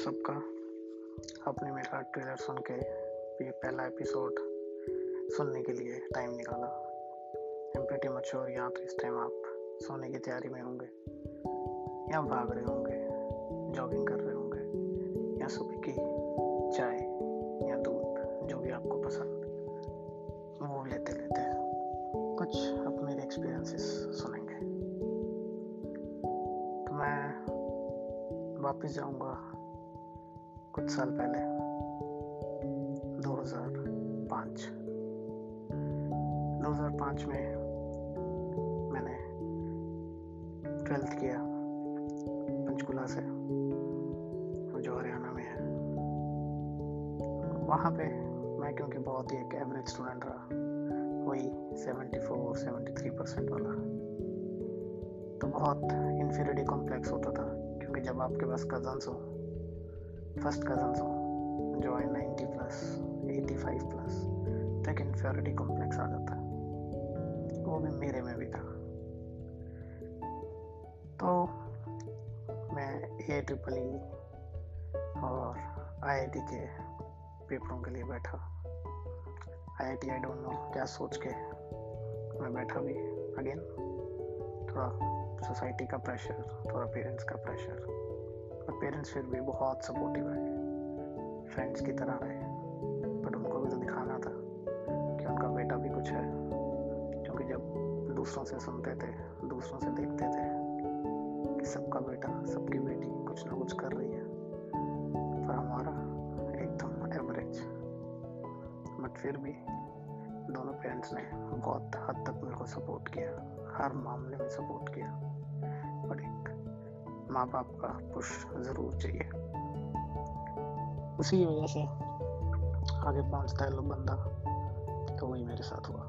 सबका। आपने मेरा ट्रेलर सुन के ये पहला एपिसोड सुनने के लिए टाइम निकाला। एम प्रीटी मच्योर यहाँ तो इस टाइम आप सोने की तैयारी में होंगे। या भाग रहे होंगे जॉगिंग कर रहे होंगे। या सुबह की चाय या दूध, जो भी आपको पसंद, वो लेते लेते कुछ अपने मेरे एक्सपीरियंसेस सुनेंगे। तो मैं वापस जाऊँगा। कुछ साल पहले। 2005 2005 में मैंने ट्वेल्थ किया, पंचकुला से जो हरियाणा में है। वहाँ पे मैं, क्योंकि बहुत ही एक एवरेज स्टूडेंट रहा, वही 74 73 परसेंट वाला। तो बहुत इन्फीरिटी कॉम्प्लेक्स होता था, क्योंकि जब आपके पास कजन्स हो फ़र्स्ट कजन्स हो जो है ninety plus eighty five plus तो एक इन्फेरिटी कॉम्प्लेक्स आ जाता है। वो भी मेरे में भी था। तो मैं ए ट्रिपल ई और आईआईटी के पेपरों के लिए बैठा। आईआईटी आई डोंट नो क्या सोच के मैं बैठा भी। अगेन थोड़ा सोसाइटी का प्रेशर थोड़ा पेरेंट्स का प्रेशर और पेरेंट्स फिर भी बहुत सपोर्टिव है। फ्रेंड्स की तरह रहे बट उनको भी तो दिखाना था कि उनका बेटा भी कुछ है। क्योंकि जब दूसरों से सुनते थे, दूसरों से देखते थे कि सबका बेटा, सबकी बेटी कुछ ना कुछ कर रही है, पर हमारा एकदम एवरेज बट फिर भी दोनों पेरेंट्स ने बहुत हद तक मेरे को सपोर्ट किया। हर मामले में सपोर्ट किया। बट एक माँ बाप का पुश ज़रूर चाहिए। उसी वजह से आगे पहुँचता है लो बंदा तो वही मेरे साथ हुआ।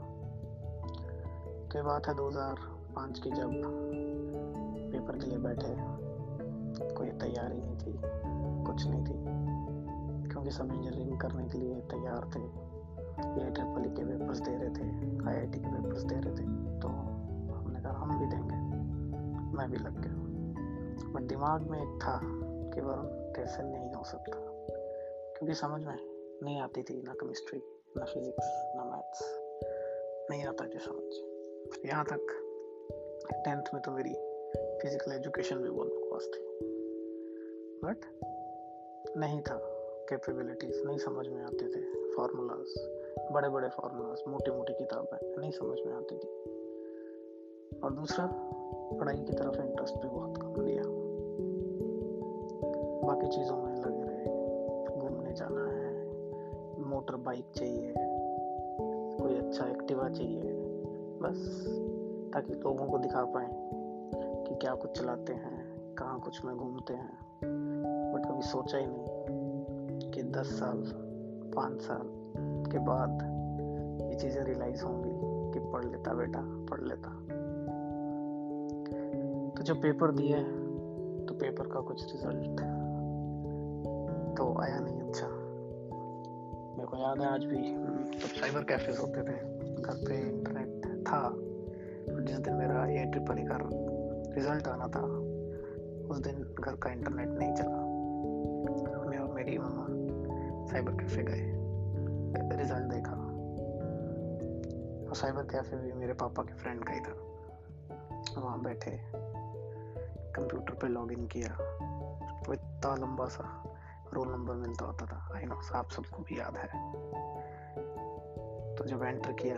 तो बात है 2005 की जब पेपर के लिए बैठे, कोई तैयारी नहीं थी, कुछ नहीं थी, क्योंकि सब इंजीनियरिंग करने के लिए तैयार थे। ए ट्रिपल के पेपर्स दे रहे थे आईआईटी के पेपर्स दे रहे थे तो हमने कहा हम भी देंगे, मैं भी लग गया। बट दिमाग में एक था कि वरुण तेरे नहीं हो सकता। क्योंकि समझ में नहीं आती थी ना केमिस्ट्री ना फिजिक्स ना मैथ्स नहीं आता थी समझ। यहाँ तक टेंथ में तो मेरी फ़िज़िकल एजुकेशन भी बहुत बकवास थी। बट नहीं था। कैपेबिलिटीज नहीं समझ में आते थे। फार्मूलाज बड़े बड़े फार्मूलाज मोटी मोटी किताबें नहीं समझ में आती थी। और दूसरा पढ़ाई की तरफ़ इंटरेस्ट भी बहुत कम लिया। बाकी चीज़ों में लगे रहे। घूमने जाना है। मोटर बाइक चाहिए। कोई अच्छा एक्टिवा चाहिए। बस, ताकि लोगों को दिखा पाए कि क्या कुछ चलाते हैं, कहाँ कुछ में घूमते हैं। बट कभी सोचा ही नहीं कि दस साल, पाँच साल के बाद ये चीज़ें रियलाइज़ होंगी कि पढ़ लेता बेटा, पढ़ लेता। तो जब पेपर दिए तो पेपर का कुछ रिज़ल्ट तो आया नहीं अच्छा। मेरे को याद है आज भी तो साइबर कैफेज होते थे, घर पे इंटरनेट था जिस दिन मेरा ए ट्रिपल का रिज़ल्ट आना था, उस दिन घर का इंटरनेट नहीं चला। मैं और मेरी मम्मा साइबर कैफ़े गए रिज़ल्ट देखा। और साइबर कैफ़े भी मेरे पापा के फ्रेंड का ही था। वहाँ बैठे कंप्यूटर पे लॉगिन किया। वो इतना लंबा सा रोल नंबर मिलता होता था। आई नो आप सबको भी याद है। तो जब एंटर किया,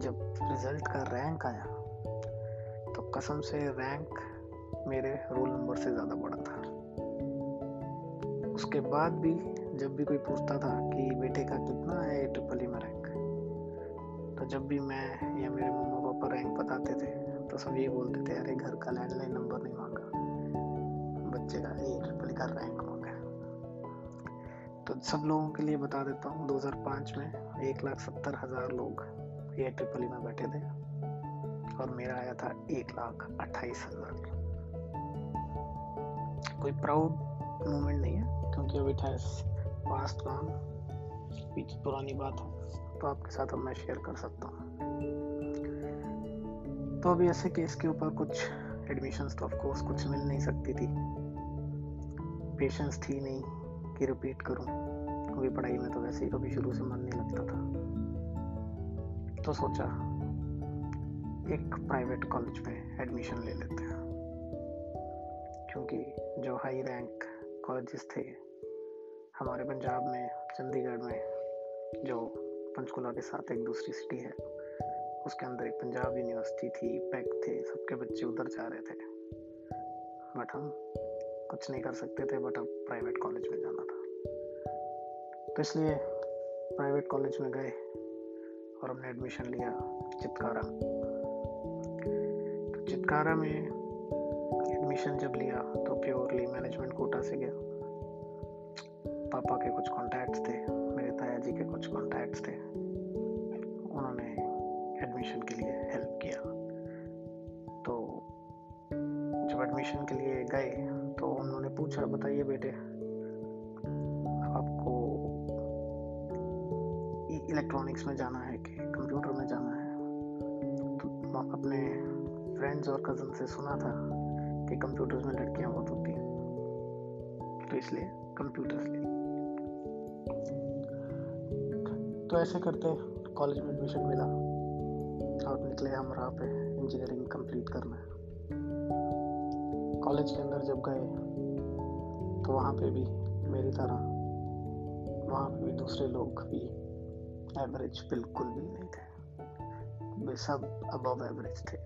जब रिज़ल्ट का रैंक आया तो कसम से रैंक मेरे रोल नंबर से ज़्यादा बड़ा था। उसके बाद भी जब भी कोई पूछता था कि बेटे का कितना है ट्रिपल ई में रैंक तो जब भी मैं या मेरे मम्मा पापा रैंक बताते थे तो सब यही बोलते थे, अरे, घर का लैंडलाइन नंबर नहीं मांगा। बच्चे का ए ट्रिपल का रैंक मांगा तो सब लोगों के लिए बता देता हूँ 2005 में एक लाख सत्तर हज़ार लोग ए ट्रिपल में बैठे थे और मेरा आया था एक लाख अट्ठाईस हज़ार। कोई प्राउड मोमेंट नहीं है, क्योंकि अभी था पास्ट पीछे पुरानी बात है। तो आपके साथ अब मैं शेयर कर सकता हूँ। तो अभी ऐसे केस के ऊपर कुछ एडमिशंस तो ऑफ़ कोर्स कुछ मिल नहीं सकती थी। पेशेंस थी नहीं कि रिपीट करूँ। क्योंकि पढ़ाई में तो वैसे ही कभी शुरू से मन नहीं लगता था। तो सोचा, एक प्राइवेट कॉलेज में एडमिशन ले लेते हैं। क्योंकि जो हाई रैंक कॉलेजेस थे, हमारे पंजाब में, चंडीगढ़ में, जो पंचकुला के साथ एक दूसरी सिटी है उसके अंदर एक पंजाब यूनिवर्सिटी थी पैक थे, सबके बच्चे उधर जा रहे थे। बट हम कुछ नहीं कर सकते थे बट अब प्राइवेट कॉलेज में जाना था। तो इसलिए प्राइवेट कॉलेज में गए और हमने एडमिशन लिया चितकारा। तो चितकारा में एडमिशन जब लिया तो प्योरली मैनेजमेंट कोटा से गया। पापा के कुछ कॉन्टैक्ट्स थे, मेरे ताया जी के कुछ कॉन्टैक्ट्स थे। उन्होंने एडमिशन के लिए हेल्प किया। तो जब एडमिशन के लिए गए तो उन्होंने पूछा, बताइए बेटे, आपको इलेक्ट्रॉनिक्स में जाना है कि कंप्यूटर में जाना है? तो अपने फ्रेंड्स और कज़न से सुना था कि कंप्यूटर्स में लड़कियाँ बहुत होती हैं। तो इसलिए कंप्यूटर्स ले। तो ऐसे करते कॉलेज में एडमिशन मिला। और निकले हम राह पे इंजीनियरिंग कंप्लीट करना। है कॉलेज के अंदर जब गए तो वहाँ पे भी मेरी तरह, वहाँ पे भी दूसरे लोग भी एवरेज बिल्कुल भी नहीं थे। वे सब अबव एवरेज थे।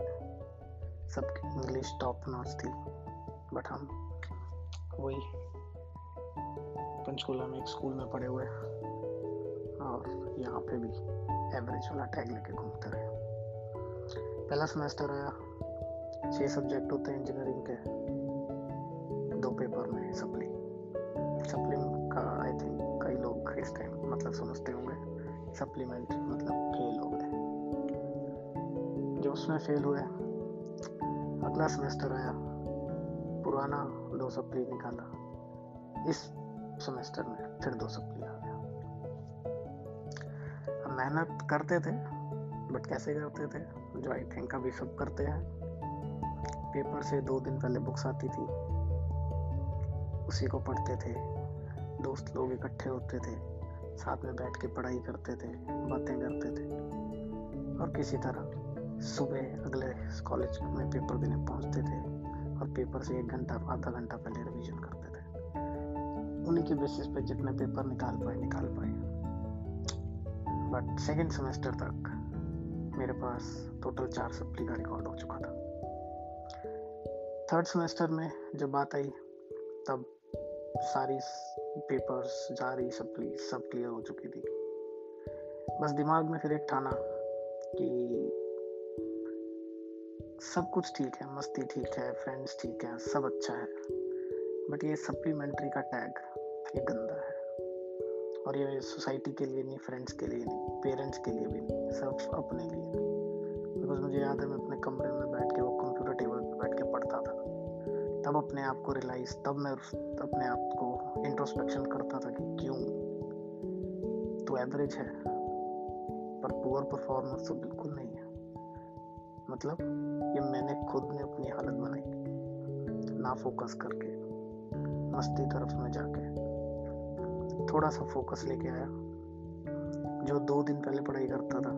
सबकी इंग्लिश टॉप नॉच थी। बट हम वही पंचकुला में एक स्कूल में पढ़े हुए और यहाँ पे भी एवरेज वाला टैग लेके घूमते रहे। पहला सेमेस्टर आया छः सब्जेक्ट होते हैं इंजीनियरिंग के। दो पेपर में सप्ली सप्ली का आई थिंक कई लोग इस टाइम मतलब समझते होंगे। सप्लीमेंट मतलब फेल हो। गए जो उसमें फेल हुए अगला सेमेस्टर आया। पुराना दो सप्ली निकाला। इस सेमेस्टर में फिर दो सप्ली आ गया। मेहनत करते थे बट कैसे करते थे? जो आई थिंक अभी सब करते हैं। पेपर से दो दिन पहले बुक्स आती थी। उसी को पढ़ते थे। दोस्त लोग इकट्ठे होते थे। साथ में बैठ के पढ़ाई करते थे, बातें करते थे। और किसी तरह सुबह अगले कॉलेज में पेपर देने पहुँचते थे और पेपर से एक घंटा, आधा घंटा पहले रिवीजन करते थे। उन्हीं के बेसिस पे जितने पेपर निकाल पाए निकाल पाए। बट सेकेंड सेमेस्टर तक मेरे पास टोटल चार सप्ली का रिकॉर्ड हो चुका था। थर्ड सेमेस्टर में जब बात आई, तब सारी पेपर्स जारी सब सब क्लियर हो चुकी थी। बस दिमाग में फिर एक ठाना कि सब कुछ ठीक है, मस्ती ठीक है फ्रेंड्स ठीक है, सब अच्छा है। बट ये सप्लीमेंट्री का टैग ये गंदा है। और ये सोसाइटी के लिए नहीं फ्रेंड्स के लिए नहीं पेरेंट्स के लिए भी नहीं, सब अपने लिए बिकॉज़ मुझे याद है, मैं अपने कमरे में बैठ के वो कंप्यूटर टेबल पर बैठ के पढ़ता था। तब अपने आप को रियलाइज़ तब मैं अपने आप को इंट्रोस्पेक्शन करता था कि क्यों? तो एवरेज है, पर पुअर परफॉर्मेंस तो बिल्कुल नहीं है। मतलब ये मैंने खुद ने अपनी हालत बनाई, ना फोकस करके, मस्ती तरफ़ में जाके। थोड़ा सा फोकस लेके आया। जो दो दिन पहले पढ़ाई करता था,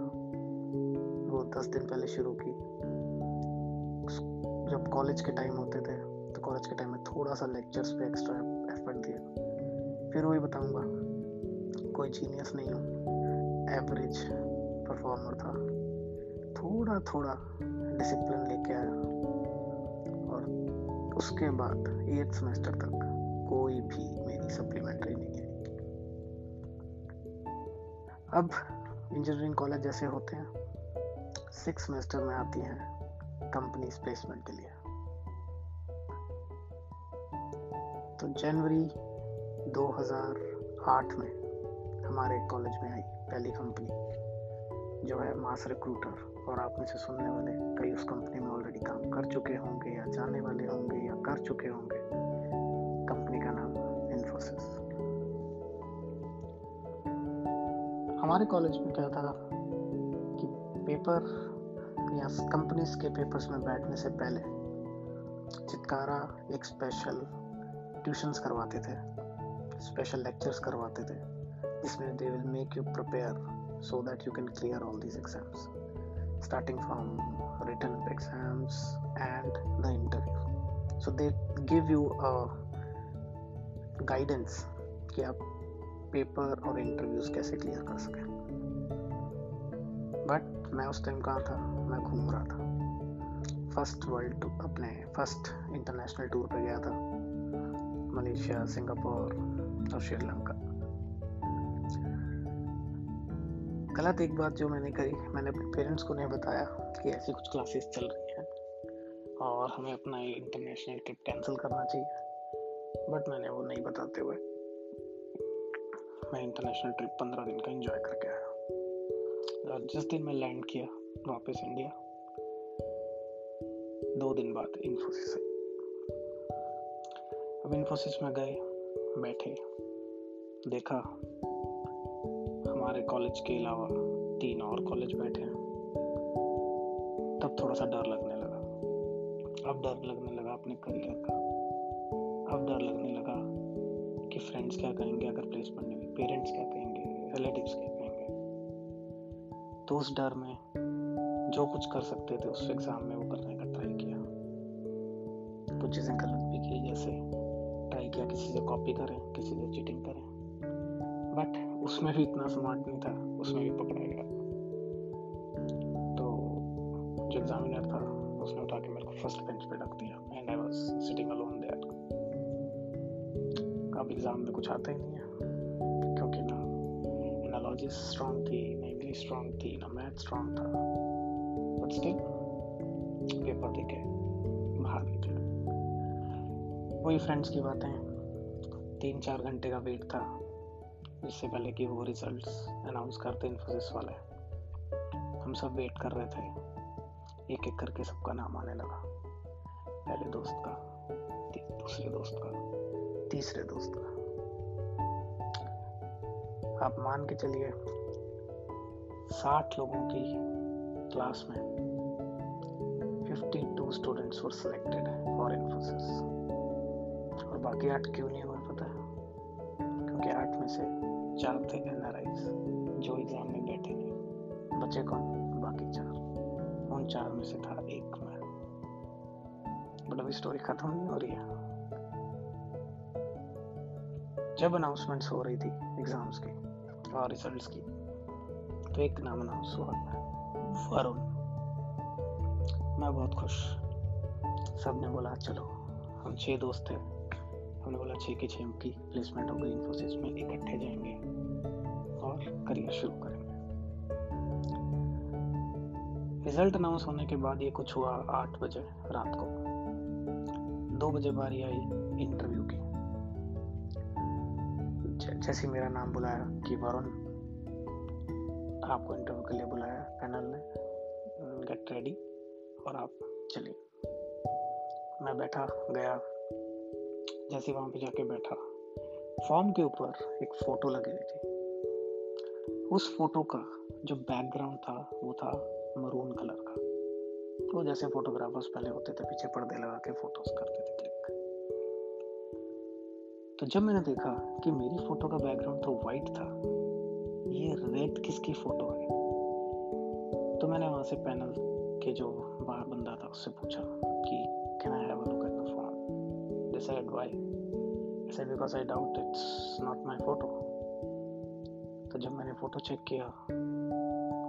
वो दस दिन पहले शुरू की। जब कॉलेज के टाइम होते थे तो कॉलेज के टाइम में थोड़ा सा लेक्चर्स पे एक्स्ट्रा एफर्ट दिया। फिर वही बताऊँगा, कोई जीनियस नहीं हूँ। एवरेज परफॉर्मर था। थोड़ा थोड़ा डिसिप्लिन लेके आया। और उसके बाद एट सेमेस्टर तक कोई भी मेरी सप्लीमेंट्री नहीं है। अब इंजीनियरिंग कॉलेज जैसे होते हैं सिक्स सेमेस्टर में आती हैं कंपनीज़ प्लेसमेंट के लिए। तो जनवरी 2008 में हमारे कॉलेज में आई पहली कंपनी जो है मास रिक्रूटर और आप में से सुनने वाले कई उस कंपनी में ऑलरेडी काम कर चुके होंगे या जाने वाले होंगे या कर चुके होंगे। कंपनी का नाम हमारे कॉलेज में क्या था कि पेपर या कंपनीज़ के पेपर्स में बैठने से पहले चितकारा एक स्पेशल ट्यूशन्स करवाते थे स्पेशल लेक्चर्स करवाते थे, जिसमें they will make you prepare so that you can clear all these exams from written exams and the interview. So they give you a guidance कि आप पेपर और इंटरव्यूज़ कैसे clear कर सकें? बट मैं उस टाइम कहाँ था? मैं घूम रहा था। फ़र्स्ट वर्ल्ड अपने फ़र्स्ट इंटरनेशनल टूर पे गया था। मलेशिया, सिंगापुर और श्रीलंका। गलत एक बात जो मैंने करी, मैंने अपने पेरेंट्स को नहीं बताया कि ऐसी कुछ क्लासेस चल रही हैं। और हमें अपना इंटरनेशनल ट्रिप कैंसिल करना चाहिए। बट मैंने वो नहीं बताते हुए मैं इंटरनेशनल ट्रिप पंद्रह दिन का एंजॉय करके आया। और जिस दिन मैं लैंड किया वापस इंडिया दो दिन बाद इन्फोसिस अब इन्फोसिस में गए, बैठे, देखा, हमारे कॉलेज के अलावा तीन और कॉलेज बैठे हैं। तब थोड़ा सा डर लगने लगा। अब डर लगने लगा अपने करियर का। अब डर लगने लगा कि फ्रेंड्स क्या कहेंगे अगर प्लेसमेंट नहीं पेरेंट्स क्या कहेंगे रिलेटिव्स क्या कहेंगे तो उस डर में जो कुछ कर सकते थे, उस एग्ज़ाम में वो करने का ट्राई किया। कुछ चीज़ें गलत भी की, जैसे ट्राई किया, किसी से कॉपी करें, किसी से चीटिंग करें। बट उसमें भी इतना स्मार्ट नहीं था, उसमें भी पकड़ा गया। तो जो एग्जामिनर था, उसने उठा के मेरे को फ़र्स्ट बेंच पे रख दिया। And I was sitting alone there अब एग्ज़ाम में कुछ आता ही नहीं है। एनालॉजी स्ट्रांग थी ना इंग्लिश स्ट्रांग थी ना मैथ स्ट्रांग था बट स्टिल पेपर देके बाहर निकले। वही फ्रेंड्स की बातें तीन चार घंटे का वेट था। इससे पहले कि वो रिजल्ट्स अनाउंस करते इन्फोसिस वाले। हम सब वेट कर रहे थे। एक एक करके सबका नाम आने लगा। पहले दोस्त का दूसरे दोस्त का, तीसरे दोस्त का। आप मान के चलिए, साठ लोगों की क्लास में 52 students were selected for Infosys और बाकी आठ क्यों नहीं हुए पता? है क्योंकि आठ में से चार थे एन जो एग्ज़ाम में बैठे नहीं बचे कौन? बाकी चार। उन चार में से था एक मैं। बट अभी स्टोरी खत्म नहीं हो रही है। जब अनाउंसमेंट्स हो रही थी एग्ज़ाम्स की और रिजल्ट्स की। तो एक नाम अनाउंस हुआ वरुण मैं बहुत खुश। सबने बोला, चलो, हम छह दोस्त थे हमने बोला छः की छः की प्लेसमेंट हो गई इन्फोसिस में इकट्ठे जाएँगे और करियर शुरू करेंगे। रिज़ल्ट अनाउंस होने के बाद ये कुछ हुआ आठ बजे रात को। दो बजे बारी आई इंटरव्यू की। जैसे मेरा नाम बुलाया, कि वरुण आपको इंटरव्यू के लिए बुलाया पैनल ने गेट रेडी और आप चलिए। मैं बैठा, गया, जैसे वहाँ पे जाके बैठा। फॉर्म के ऊपर एक फ़ोटो लगी हुई थी। उस फ़ोटो का जो बैकग्राउंड था, वो था मरून कलर का। तो जैसे फोटोग्राफर्स पहले होते थे, पीछे पर्दे लगा के फ़ोटोज़ करते थे। तो जब मैंने देखा कि मेरी फ़ोटो का बैकग्राउंड तो वाइट था, ये रेड किसकी फ़ोटो है? तो मैंने वहाँ से पैनल के जो बाहर बंदा था उससे पूछा कि can I have a look at the form they said why said, because I doubt it's not my photo. तो जब मैंने फ़ोटो चेक किया,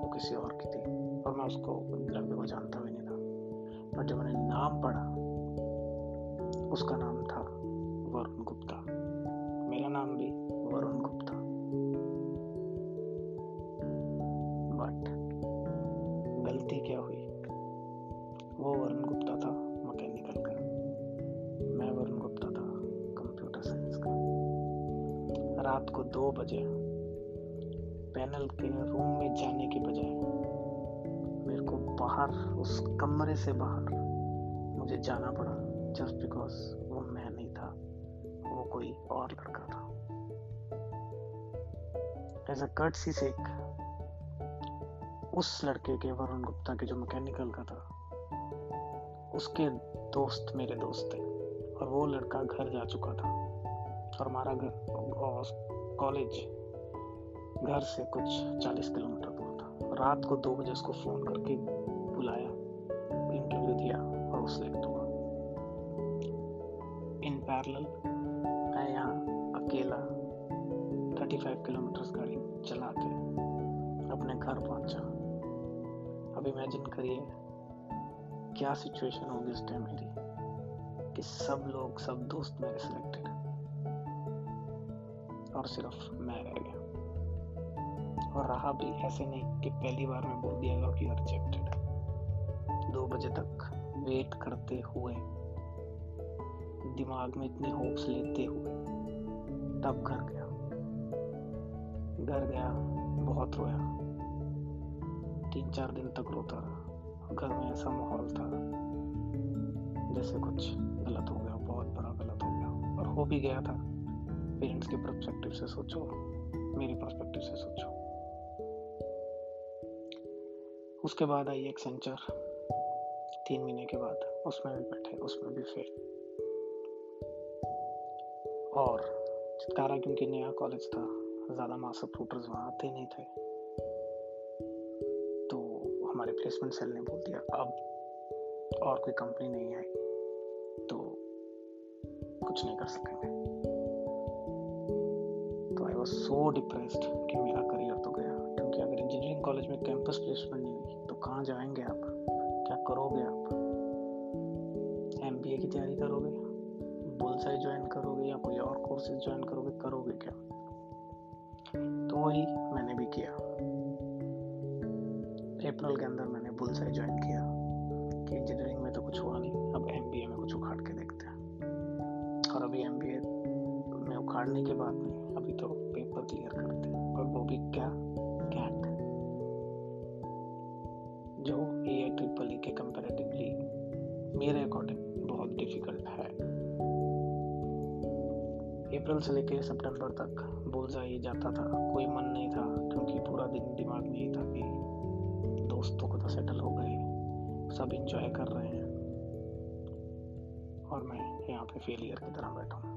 वो किसी और की थी और मैं उसको लड़के को जानता भी नहीं था। पर जब मैंने नाम पढ़ा, उसका नाम था वरुण रात को दो बजे पैनल के रूम में जाने के बजाय मेरे को बाहर, उस कमरे से बाहर मुझे जाना पड़ा जस्ट बिकॉज़ वो मैं नहीं था, वो कोई और लड़का था। एज अ कर्टसी सेक उस लड़के के, वरुण गुप्ता के जो मैकेनिकल का था, उसके दोस्त मेरे दोस्त थे, और वो लड़का घर जा चुका था। और हमारा कॉलेज घर से कुछ 40 किलोमीटर दूर था। रात को दो बजे उसको फ़ोन करके बुलाया इंटरव्यू दिया, और सिलेक्ट हुआ। इन पैरेलल मैं यहाँ अकेला 35 किलोमीटर गाड़ी चला के अपने घर पहुँचा। अब इमेजिन करिए, क्या सिचुएशन होगी उस टाइम मेरी, कि सब लोग, सब दोस्त मेरे सिलेक्टेड और सिर्फ़ मैं रह गया। और रहा भी ऐसे नहीं कि पहली बार में बोल दिया कि रिजेक्टेड दो बजे तक वेट करते हुए, दिमाग में इतने होप्स लेते हुए, तब घर गया। घर गया, बहुत रोया। तीन चार दिन तक रोता रहा। घर में ऐसा माहौल था, जैसे कुछ गलत हो गया, बहुत बड़ा गलत हो गया। और हो भी गया था। पेरेंट्स के परस्पेक्टिव से सोचो, मेरे परस्पेक्टिव से सोचो। उसके बाद आई एक्सेंचर तीन महीने के बाद, उसमें भी बैठे, उसमें भी फेल और चितकारा क्योंकि नया कॉलेज था, ज़्यादा मास रिक्रूटर्स वहाँ आते नहीं थे। तो हमारे प्लेसमेंट सेल ने बोल दिया, अब और कोई कंपनी नहीं आई तो कुछ नहीं कर सकेंगे। तो आई वॉज़ सो डिप्रेस्ड कि मेरा करियर तो गया। क्योंकि अगर इंजीनियरिंग कॉलेज में कैंपस प्लेसमेंट नहीं हुई तो कहाँ जाएँगे आप? क्या करोगे आप? एमबीए की तैयारी करोगे? बुलसाई ज्वाइन करोगे या कोई और कोर्सेज ज्वाइन करोगे? करोगे क्या? तो वही मैंने भी किया। अप्रैल के अंदर मैंने बुलसाई ज्वाइन किया कि इंजीनियरिंग में तो कुछ हुआ नहीं। अब एमबीए में कुछ उखाड़ के देखते हैं। और अभी एमबीए में उखाड़ने के बाद पेपर क्लियर करते हैं और वो भी क्या? कैट जो ए आई ट्रिपल ई के कंपेरेटिवली मेरे अकॉर्डिंग बहुत डिफ़िकल्ट है। अप्रैल से लेके सितंबर तक बोलजा ही जाता था, कोई मन नहीं था, क्योंकि पूरा दिन दिमाग में ही था कि दोस्तों को तो सेटल हो गए, सब इंजॉय कर रहे हैं। और मैं यहाँ पे फेलियर की तरह बैठा हूँ।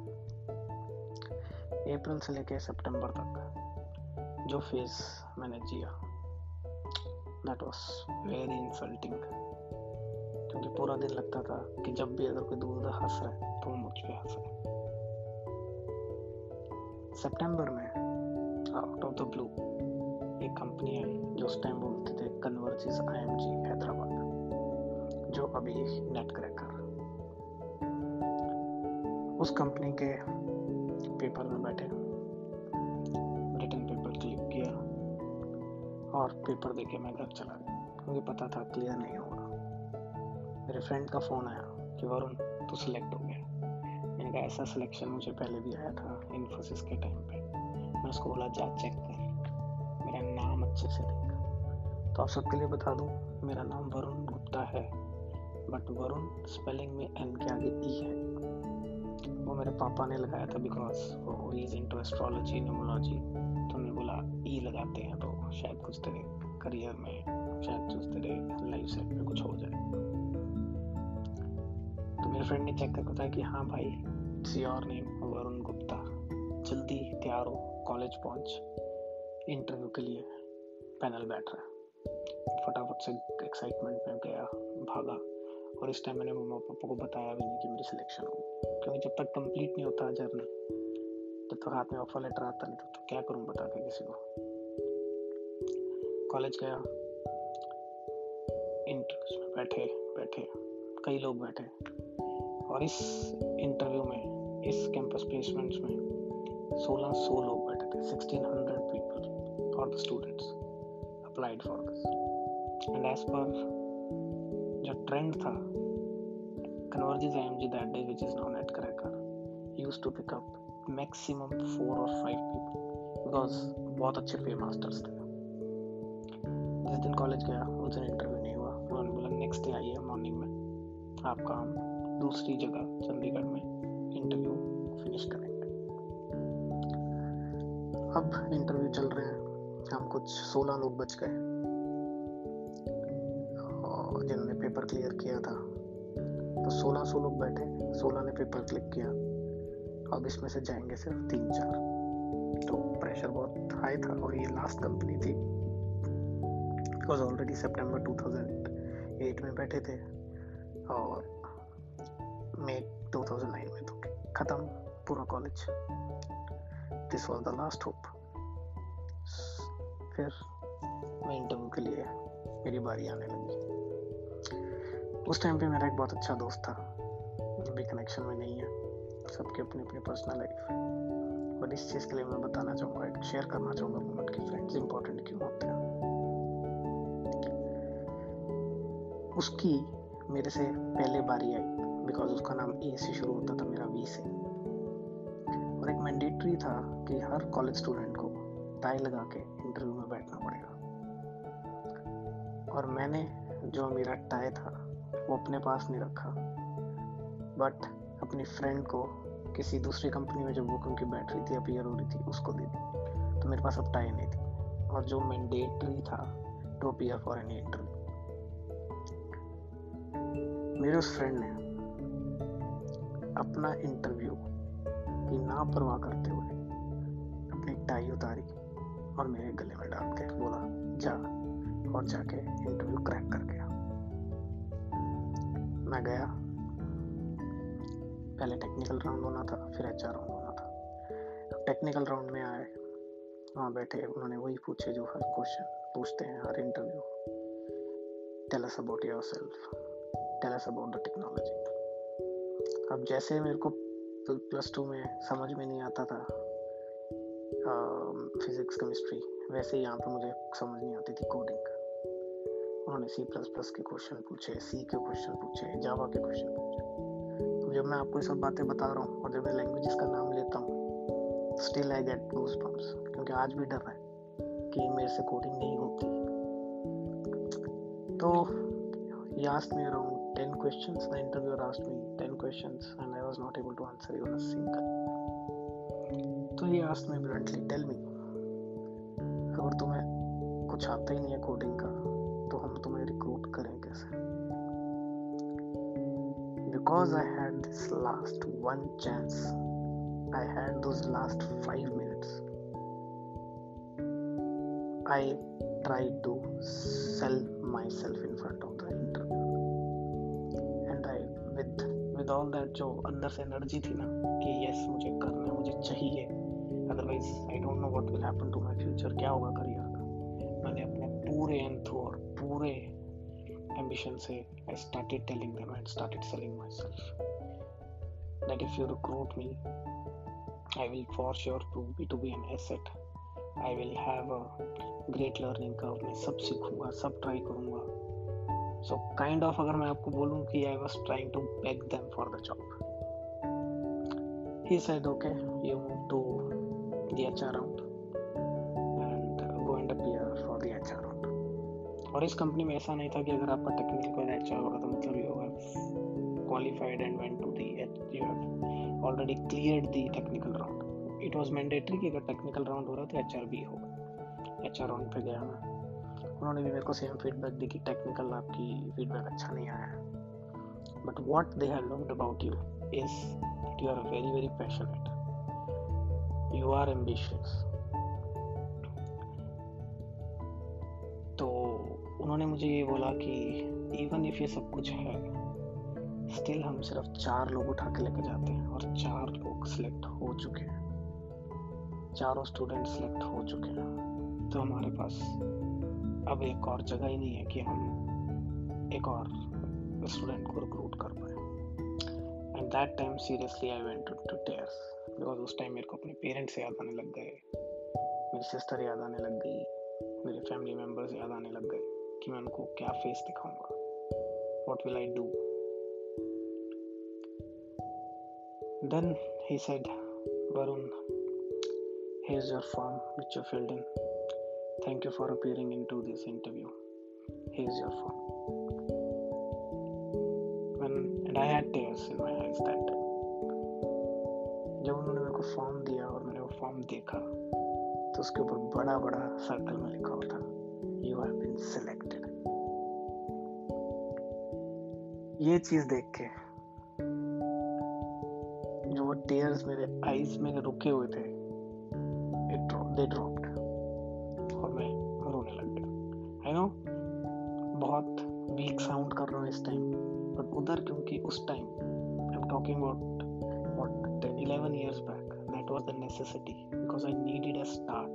अप्रैल से लेके सितंबर तक, जो फ़ेज़ मैंने जिया। दैट वॉज़ वेरी इंसल्टिंग क्योंकि पूरा दिन लगता था कि जब भी अगर कोई दूर हंस रहा है तो वो मुझ पर हंस रहा सितंबर में आउट ऑफ़ द ब्लू एक कंपनी आई, जो उस टाइम बोलते थे कन्वर्जिस आईएमजी हैदराबाद, जो अभी नेट क्रैकर उस कंपनी के पेपर और पेपर देके मैं घर चला गया। क्योंकि पता था क्लियर नहीं होगा मेरे फ्रेंड का फ़ोन आया कि वरुण, तू सिलेक्ट हो गया। मैंने कहा, ऐसा सिलेक्शन मुझे पहले भी आया था इन्फोसिस के टाइम पे। मैं उसको बोला, जा चेक कर। मेरा नाम अच्छे से देख। तो आप सबके लिए बता दूँ, मेरा नाम वरुण गुप्ता है। बट वरुण स्पेलिंग में एन के आगे ई है। वो मेरे पापा ने लगाया था बिकॉज़ वो इज़ इनटू एस्ट्रोलॉजी न्यूमोलॉजी तो उन्होंने बोला ई लगाते हैं तो शायद कुछ तेरे करियर में शायद कुछ तेरे लाइफ सेट में कुछ हो जाए। तो मेरे फ्रेंड ने चेक करके बताया कि हाँ भाई it's your name Varun Gupta जल्दी तैयार हो कॉलेज पहुँच इंटरव्यू के लिए पैनल बैठ रहा है। फटाफट से एक्साइटमेंट में गया भागा। और इस टाइम मैंने मम्मा पापा को बताया भी नहीं कि मेरी सिलेक्शन हो। क्योंकि जब तक कंप्लीट नहीं होता जर्नी जब तक हाथ में ऑफ़र लेटर आता नहीं तो, तो क्या करूँ बता के किसी को? कॉलेज गया। इंटरव्यूज़ में बैठे बैठे। कई लोग बैठे। और इस इंटरव्यू में, इस कैंपस प्लेसमेंट्स में 1600 लोग बैठे थे। 1600 पीपल और the students applied for this and as per जो ट्रेंड था converges IMG that day which is known at cracker used to pick up maximum four और फाइव पीपल बिकॉज़ बहुत अच्छे पे मास्टर्स थे। जिस दिन कॉलेज गया, उस दिन इंटरव्यू नहीं हुआ। उन्होंने बोला नेक्स्ट डे आइए मॉर्निंग में। आपका हम दूसरी जगह, चंडीगढ़ में इंटरव्यू फिनिश करेंगे. अब इंटरव्यू चल रहे हैं। हम कुछ सोलह लोग बच गए। जिन्होंने पेपर क्लियर किया था तो सोलह सौ लोग बैठे। सोलह ने पेपर क्लिक किया। अब इसमें से जाएँगे सिर्फ़ तीन चार। तो प्रेशर बहुत हाई था और ये लास्ट कंपनी थी। बिकॉज़ ऑलरेडी सितंबर 2008 में बैठे थे और मई 2009 में तो ख़त्म पूरा college this was the last hope फिर मैं इंटरव्यू के लिए मेरी बारी आने लगी। उस टाइम पे मेरा एक बहुत अच्छा दोस्त था अभी कनेक्शन में नहीं है, सबके अपनी अपनी पर्सनल लाइफ बट इस चीज़ के लिए मैं बताना चाहूँगा शेयर करना चाहूँगा की फ्रेंड्स इंपॉर्टेंट क्यों होते हैं। उसकी मेरे से पहले बारी आई बिकॉज़ उसका नाम ए से शुरू होता था, मेरा वी से। और एक मैंडेटरी था कि हर कॉलेज स्टूडेंट को टाई लगा के इंटरव्यू में बैठना पड़ेगा। और मैंने जो मेरा टाई था, वो अपने पास नहीं रखा। बट अपनी फ्रेंड को किसी दूसरी कंपनी में जब वो बैठ रही थी अपीयर हो रही थी, उसको दे दी। तो मेरे पास अब टाई नहीं थी। और जो मैंडेटरी था to appear for any interview मेरे उस फ्रेंड ने अपना इंटरव्यू की ना परवाह करते हुए अपनी टाई उतारी और मेरे गले में डाल के बोला, जा और जाके इंटरव्यू क्रैक कर गया मैं गया। पहले टेक्निकल राउंड होना था, फिर एचआर राउंड होना था। टेक्निकल राउंड में आए। वहाँ बैठे, उन्होंने वही पूछे जो हर क्वेश्चन पूछते हैं हर interview tell us about yourself tell us about the technology अब जैसे मेरे को प्लस टू में समझ में नहीं आता था फिज़िक्स केमिस्ट्री वैसे यहाँ पे मुझे समझ नहीं आती थी कोडिंग उन्होंने सी प्लस प्लस के क्वेश्चन पूछे सी के क्वेश्चन पूछे जावा के क्वेश्चन पूछे। तो जब मैं आपको ये सब बातें बता रहा हूँ और जब मैं लैंग्वेजेस का नाम लेता हूँ still I get goosebumps क्योंकि आज भी डर है कि मेरे से कोडिंग नहीं होती। तो he asked me around 10 questions the interviewer asked me 10 questions and i was not able to answer even a single तो ही asked me bluntly tell me अगर तुम्हें कुछ आता ही नहीं है कोडिंग का तो हम तुम्हें रिक्रूट करें कैसे because I had this last one chance I had those last five minutes I try to sell myself in front with all that जो अंदर से एनर्जी थी ना कि यस मुझे करना है मुझे चाहिए otherwise I don't know what will happen to my future क्या होगा करियर का मैंने अपने पूरे एंथू और पूरे ambition say I started telling them and started selling myself that if you recruit me I will for sure prove me to be an asset I will have a great learning curve मैं सब सीखूँगा सब try करूँगा so, kind of अगर मैं आपको बोलूँ कि I was trying to beg them for the job. He said, okay, you move to the HR round and go and appear for the HR round और इस कंपनी में ऐसा नहीं था कि अगर आपका टेक्निकल एच आर होगा तो मतलब you have qualified and went to the you have already cleared the technical round it was mandatory कि अगर टेक्निकल राउंड हो रहा है तो एच बी होगा। एच आर राउंड पे गया मैं। उन्होंने भी मेरे को सेम फीडबैक दी कि टेक्निकल आपकी फीडबैक अच्छा नहीं आया but what they have loved about you is that you are very very passionate you are ambitious तो उन्होंने मुझे ये बोला कि इवन इफ़ ये सब कुछ है स्टिल हम सिर्फ़ चार लोग उठा के लेके जाते हैं और चार लोग सिलेक्ट हो चुके हैं। चारों स्टूडेंट सिलेक्ट हो चुके हैं। तो हमारे पास अब एक और जगह ही नहीं है कि हम एक और स्टूडेंट को रिक्रूट कर पाए। And that time seriously I went to tears because उस टाइम मेरे को अपने पेरेंट्स याद आने लग गए, मेरी सिस्टर याद आने लग गई, मेरे फैमिली मेंबर्स याद आने लग गए कि मैं उनको क्या फेस दिखाऊँगा। What will I do then he said Varun here's your form which you filled in. Thank you for appearing into this interview. Here's your form when, and i had tears in my eyes that जब उन्होंने मेरे को form दिया और मैंने वो form देखा तो उसके ऊपर बड़ा बड़ा सर्कल में लिखा था यू हैव बीन सिलेक्टेड ये चीज़ देख के, जो टीयर्स मेरे आईज में रुके हुए थे they dropped necessity because I needed a start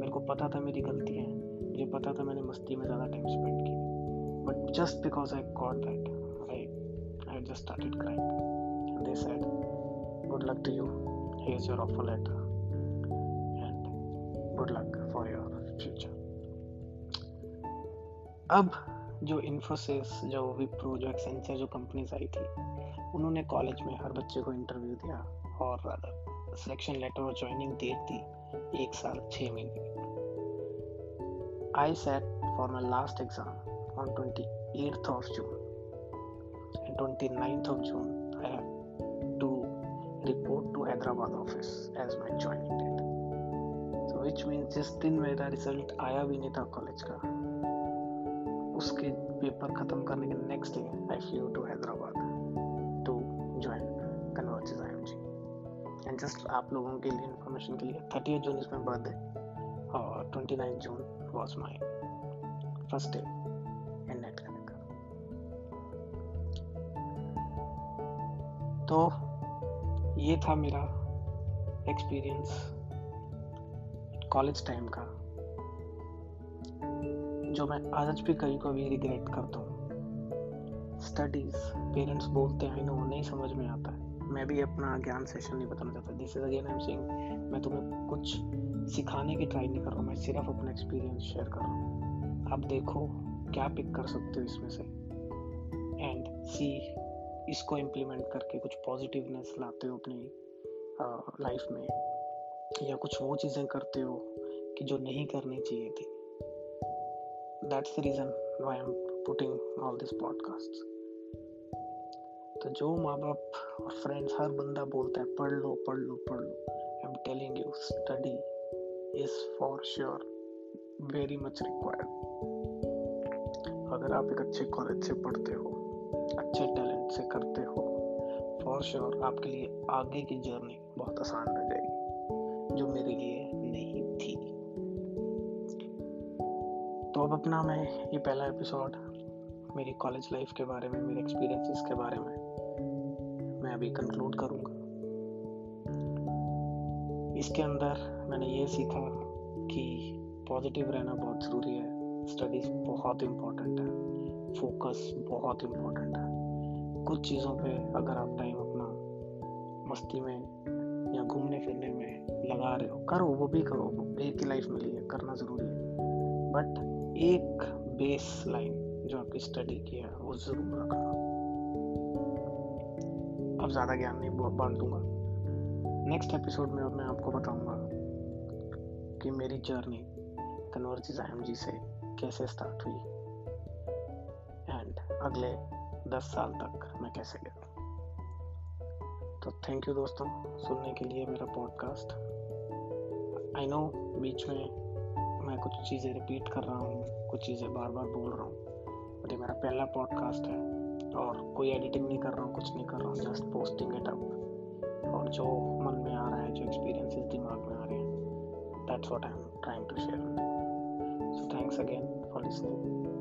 मेरे को पता था मेरी गलती है। मुझे पता था मैंने मस्ती में ज़्यादा टाइम स्पेंड किया। But just because I got that I I just started crying they good luck to you is your offer letter and good luck for your future अब जो इन्फोसिस जो विप्रो जो एक्सेंचर जो कंपनीज़ आई थी, उन्होंने कॉलेज में हर बच्चे को इंटरव्यू दिया और सिलेक्शन लेटर और ज्वाइनिंग डेट थी एक साल छः महीने। I set for my last exam eighth of June and twenty ninth of June I have to report to Hyderabad office as my joining date so, which means जिस दिन मेरा result आया भी नहीं था कॉलेज का, उसके पेपर खत्म करने के next day I flew to Hyderabad and just आप लोगों के लिए इन्फॉर्मेशन के लिए thirty June is my birthday और twenty nine June was my first day in NetCracker तो ये था मेरा एक्सपीरियंस कॉलेज टाइम का, जो मैं आज भी कभी कभी रिग्रेट करता हूँ। स्टडीज़ पेरेंट्स बोलते हैं नो नहीं समझ में आता है। मैं भी अपना ज्ञान सेशन नहीं बताना चाहता। This is again I am saying मैं तुम्हें कुछ सिखाने की ट्राई नहीं कर रहा हूँ, मैं सिर्फ़ अपना एक्सपीरियंस शेयर कर रहा हूँ। आप देखो क्या पिक कर सकते हो इसमें से। एंड सी इसको इम्प्लीमेंट करके कुछ पॉजिटिवनेस लाते हो अपनी लाइफ में। या कुछ वो चीज़ें करते हो कि जो नहीं करनी चाहिए थी। That's the reason why am putting all this podcasts. तो जो माँ बाप और फ्रेंड्स हर बंदा बोलता है, पढ़ लो पढ़ लो पढ़ लो। I am telling you study is for sure very much required अगर आप एक अच्छे कॉलेज से पढ़ते हो, अच्छे टैलेंट से करते हो फॉर श्योर आपके लिए आगे की जर्नी बहुत आसान रह जाएगी, जो मेरे लिए नहीं थी। तो अब अपना मैं ये पहला एपिसोड मेरी कॉलेज लाइफ के बारे में, मेरे एक्सपीरियंसेस के बारे में मैं अभी कंक्लूड करूँगा। इसके अंदर मैंने ये सीखा कि पॉजिटिव रहना बहुत ज़रूरी है। स्टडीज़ बहुत इम्पोर्टेंट है। फोकस बहुत इम्पोर्टेंट है। कुछ चीज़ों पे अगर आप टाइम अपना मस्ती में या घूमने फिरने में लगा रहे हो, करो, वो भी करो एक की लाइफ मिली है करना ज़रूरी है। बट एक बेस लाइन जो आपकी स्टडी की है, वो ज़रूर रखना। अब ज़्यादा ज्ञान नहीं बांट दूँगा। नेक्स्ट एपिसोड में अब मैं आपको बताऊँगा कि मेरी जर्नी कन्वर्जिस जी से कैसे स्टार्ट हुई एंड अगले दस साल तक मैं कैसे गया। तो थैंक यू दोस्तों, सुनने के लिए मेरा पॉडकास्ट आई नो बीच में मैं कुछ चीज़ें रिपीट कर रहा हूँ, कुछ चीज़ें बार बार बोल रहा हूँ ये मेरा पहला पॉडकास्ट है। और कोई एडिटिंग नहीं कर रहा हूँ, कुछ नहीं कर रहा हूँ जस्ट पोस्टिंग इट अप और जो मन में आ रहा है, जो एक्सपीरियंसेस दिमाग में आ रहे हैं that's what I am trying to share so thanks again for listening